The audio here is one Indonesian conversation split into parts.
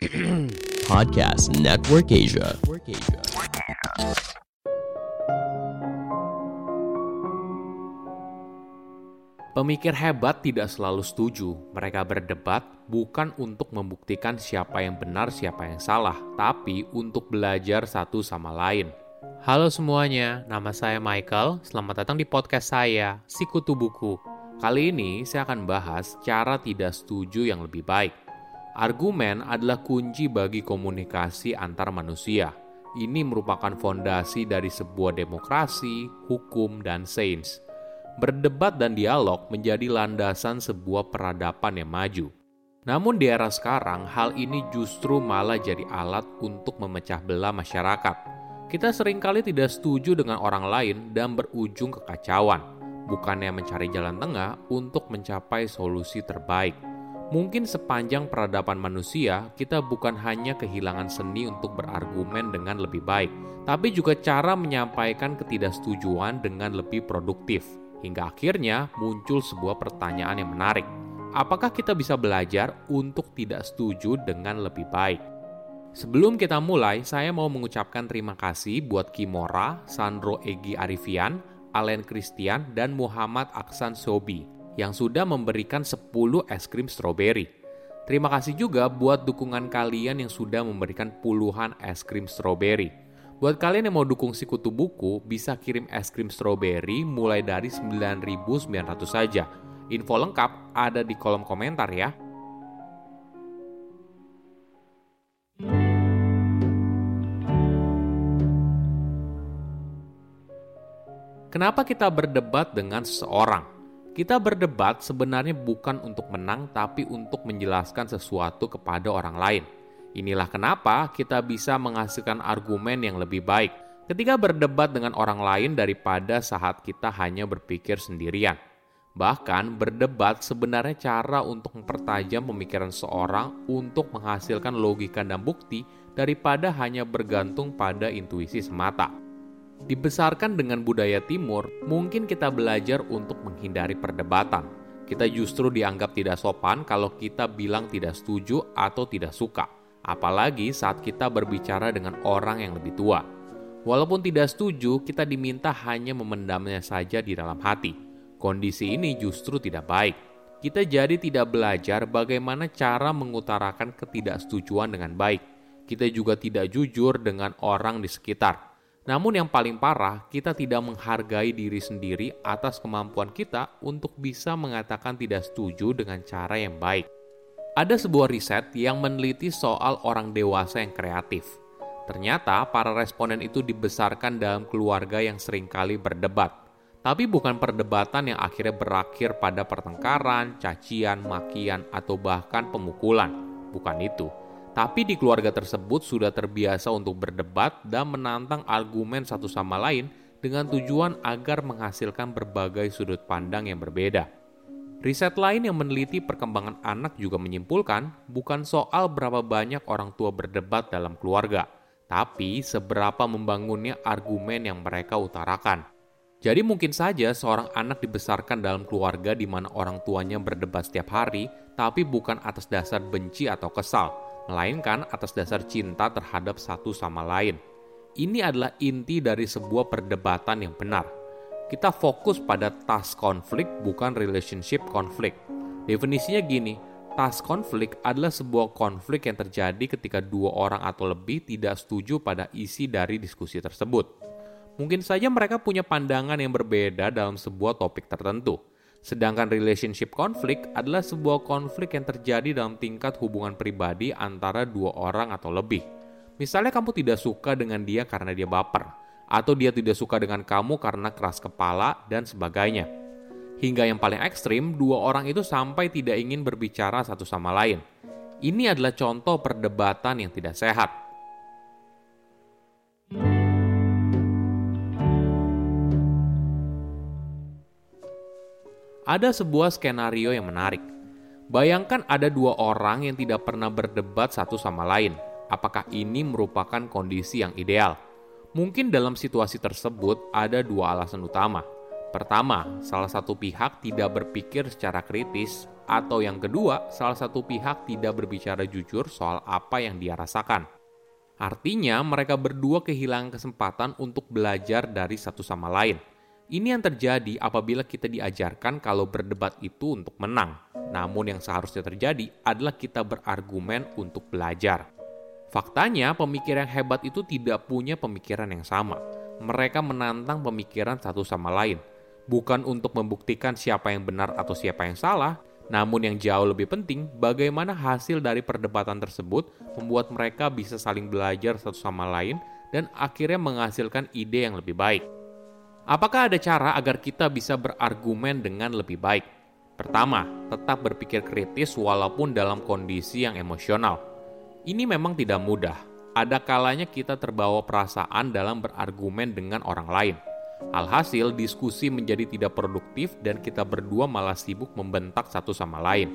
Podcast Network Asia. Pemikir hebat tidak selalu setuju. Mereka berdebat bukan untuk membuktikan siapa yang benar, siapa yang salah, tapi untuk belajar satu sama lain. Halo semuanya, nama saya Michael. Selamat datang di podcast saya, Sikutu Buku. Kali ini saya akan bahas cara tidak setuju yang lebih baik. Argumen adalah kunci bagi komunikasi antar manusia. Ini merupakan fondasi dari sebuah demokrasi, hukum, dan sains berdebat dan dialog menjadi landasan sebuah peradaban yang maju. Namun di era sekarang, hal ini justru malah jadi alat untuk memecah belah masyarakat. Kita sering kali tidak setuju dengan orang lain dan berujung kekacauan, bukannya mencari jalan tengah untuk mencapai solusi terbaik. Mungkin sepanjang peradaban manusia, kita bukan hanya kehilangan seni untuk berargumen dengan lebih baik, tapi juga cara menyampaikan ketidaksetujuan dengan lebih produktif. Hingga akhirnya muncul sebuah pertanyaan yang menarik. Apakah kita bisa belajar untuk tidak setuju dengan lebih baik? Sebelum kita mulai, saya mau mengucapkan terima kasih buat Kimora, Sandro Egi Arifian, Alen Christian, dan Muhammad Aksan Sobi yang sudah memberikan 10 es krim stroberi. Terima kasih juga buat dukungan kalian yang sudah memberikan puluhan es krim stroberi. Buat kalian yang mau dukung si kutu buku, bisa kirim es krim strawberry mulai dari 9.900 saja. Info lengkap ada di kolom komentar ya. Kenapa kita berdebat dengan seseorang? Kita berdebat sebenarnya bukan untuk menang, tapi untuk menjelaskan sesuatu kepada orang lain. Inilah kenapa kita bisa menghasilkan argumen yang lebih baik ketika berdebat dengan orang lain daripada saat kita hanya berpikir sendirian. Bahkan, berdebat sebenarnya cara untuk mempertajam pemikiran seorang untuk menghasilkan logika dan bukti daripada hanya bergantung pada intuisi semata. Dibesarkan dengan budaya Timur, mungkin kita belajar untuk menghindari perdebatan. Kita justru dianggap tidak sopan kalau kita bilang tidak setuju atau tidak suka apalagi saat kita berbicara dengan orang yang lebih tua. Walaupun tidak setuju, kita diminta hanya memendamnya saja di dalam hati. Kondisi ini justru tidak baik. Kita jadi tidak belajar bagaimana cara mengutarakan ketidaksetujuan dengan baik. Kita juga tidak jujur dengan orang di sekitar. Namun yang paling parah, kita tidak menghargai diri sendiri atas kemampuan kita untuk bisa mengatakan tidak setuju dengan cara yang baik. Ada sebuah riset yang meneliti soal orang dewasa yang kreatif. Ternyata para responden itu dibesarkan dalam keluarga yang sering kali berdebat. Tapi bukan perdebatan yang akhirnya berakhir pada pertengkaran, cacian, makian, atau bahkan pemukulan. Bukan itu. Tapi di keluarga tersebut sudah terbiasa untuk berdebat dan menantang argumen satu sama lain dengan tujuan agar menghasilkan berbagai sudut pandang yang berbeda. Riset lain yang meneliti perkembangan anak juga menyimpulkan bukan soal berapa banyak orang tua berdebat dalam keluarga, tapi seberapa membangunnya argumen yang mereka utarakan. Jadi mungkin saja seorang anak dibesarkan dalam keluarga di mana orang tuanya berdebat setiap hari, tapi bukan atas dasar benci atau kesal, melainkan atas dasar cinta terhadap satu sama lain. Ini adalah inti dari sebuah perdebatan yang benar kita fokus pada task konflik bukan relationship konflik. Definisinya gini, task konflik adalah sebuah konflik yang terjadi ketika dua orang atau lebih tidak setuju pada isi dari diskusi tersebut. Mungkin saja mereka punya pandangan yang berbeda dalam sebuah topik tertentu. Sedangkan relationship konflik adalah sebuah konflik yang terjadi dalam tingkat hubungan pribadi antara dua orang atau lebih. Misalnya kamu tidak suka dengan dia karena dia baper atau dia tidak suka dengan kamu karena keras kepala, dan sebagainya. Hingga yang paling ekstrim, dua orang itu sampai tidak ingin berbicara satu sama lain. Ini adalah contoh perdebatan yang tidak sehat. Ada sebuah skenario yang menarik. Bayangkan ada dua orang yang tidak pernah berdebat satu sama lain. Apakah ini merupakan kondisi yang ideal? Mungkin dalam situasi tersebut ada dua alasan utama. Pertama, salah satu pihak tidak berpikir secara kritis, atau yang kedua, salah satu pihak tidak berbicara jujur soal apa yang dia rasakan. Artinya, mereka berdua kehilangan kesempatan untuk belajar dari satu sama lain. Ini yang terjadi apabila kita diajarkan kalau berdebat itu untuk menang. Namun, yang seharusnya terjadi adalah kita berargumen untuk belajar. Faktanya, pemikir yang hebat itu tidak punya pemikiran yang sama. Mereka menantang pemikiran satu sama lain bukan untuk membuktikan siapa yang benar atau siapa yang salah, namun yang jauh lebih penting, bagaimana hasil dari perdebatan tersebut membuat mereka bisa saling belajar satu sama lain dan akhirnya menghasilkan ide yang lebih baik. Apakah ada cara agar kita bisa berargumen dengan lebih baik? Pertama, tetap berpikir kritis walaupun dalam kondisi yang emosional. Ini memang tidak mudah. Ada kalanya kita terbawa perasaan dalam berargumen dengan orang lain Alhasil, diskusi menjadi tidak produktif dan kita berdua malah sibuk membentak satu sama lain.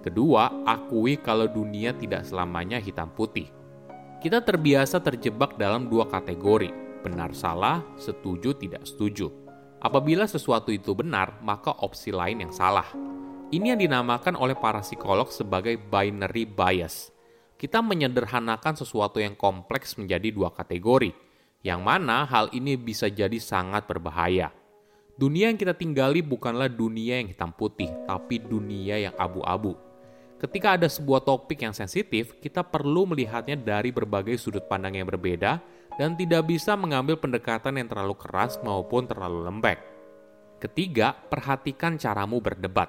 Kedua, akui kalau dunia tidak selamanya hitam putih. Kita terbiasa terjebak dalam dua kategori, benar salah, setuju tidak setuju. Apabila sesuatu itu benar, maka opsi lain yang salah. Ini yang dinamakan oleh para psikolog sebagai binary bias. Kita menyederhanakan sesuatu yang kompleks menjadi dua kategori, yang mana hal ini bisa jadi sangat berbahaya. Dunia yang kita tinggali bukanlah dunia yang hitam putih, tapi dunia yang abu-abu. Ketika ada sebuah topik yang sensitif, kita perlu melihatnya dari berbagai sudut pandang yang berbeda dan tidak bisa mengambil pendekatan yang terlalu keras maupun terlalu lembek. Ketiga, perhatikan caramu berdebat.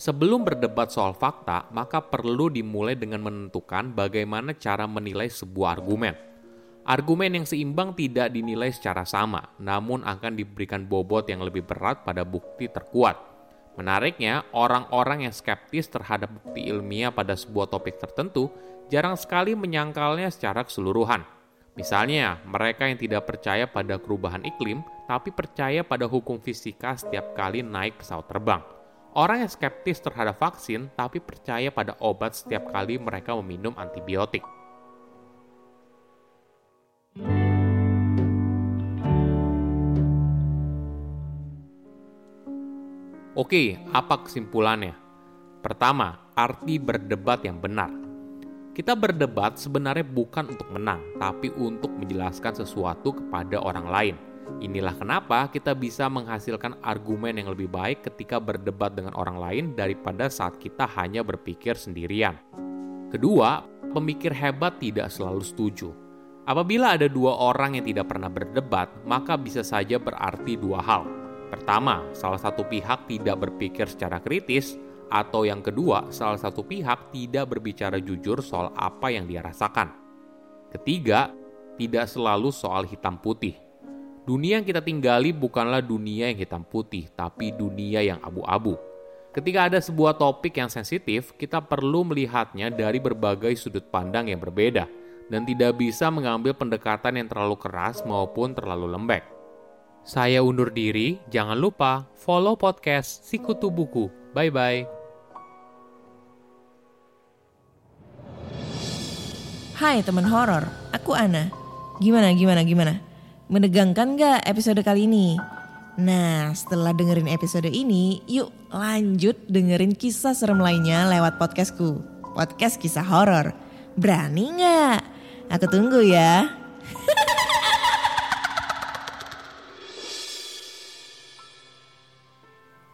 Sebelum berdebat soal fakta, maka perlu dimulai dengan menentukan bagaimana cara menilai sebuah argumen. Argumen yang seimbang tidak dinilai secara sama, namun akan diberikan bobot yang lebih berat pada bukti terkuat. Menariknya, orang-orang yang skeptis terhadap bukti ilmiah pada sebuah topik tertentu jarang sekali menyangkalnya secara keseluruhan. Misalnya, mereka yang tidak percaya pada perubahan iklim, tapi percaya pada hukum fisika setiap kali naik pesawat terbang. Orang yang skeptis terhadap vaksin, tapi percaya pada obat setiap kali mereka meminum antibiotik. Oke, apa kesimpulannya? Pertama, arti berdebat yang benar. Kita berdebat sebenarnya bukan untuk menang, tapi untuk menjelaskan sesuatu kepada orang lain. Inilah kenapa kita bisa menghasilkan argumen yang lebih baik ketika berdebat dengan orang lain daripada saat kita hanya berpikir sendirian. Kedua, pemikir hebat tidak selalu setuju. Apabila ada dua orang yang tidak pernah berdebat, maka bisa saja berarti dua hal Pertama, salah satu pihak tidak berpikir secara kritis, atau yang kedua, salah satu pihak tidak berbicara jujur soal apa yang dia rasakan. Ketiga, tidak selalu soal hitam putih. Dunia yang kita tinggali bukanlah dunia yang hitam putih, tapi dunia yang abu-abu. Ketika ada sebuah topik yang sensitif, kita perlu melihatnya dari berbagai sudut pandang yang berbeda, dan tidak bisa mengambil pendekatan yang terlalu keras maupun terlalu lembek. Saya undur diri, jangan lupa follow podcast Sikutu Buku. Bye-bye. Hai teman horor, aku Ana. Gimana, gimana, gimana? Menegangkan gak episode kali ini? Nah, setelah dengerin episode ini, yuk lanjut dengerin kisah serem lainnya lewat podcastku. Podcast kisah horor. Berani gak? Aku tunggu ya.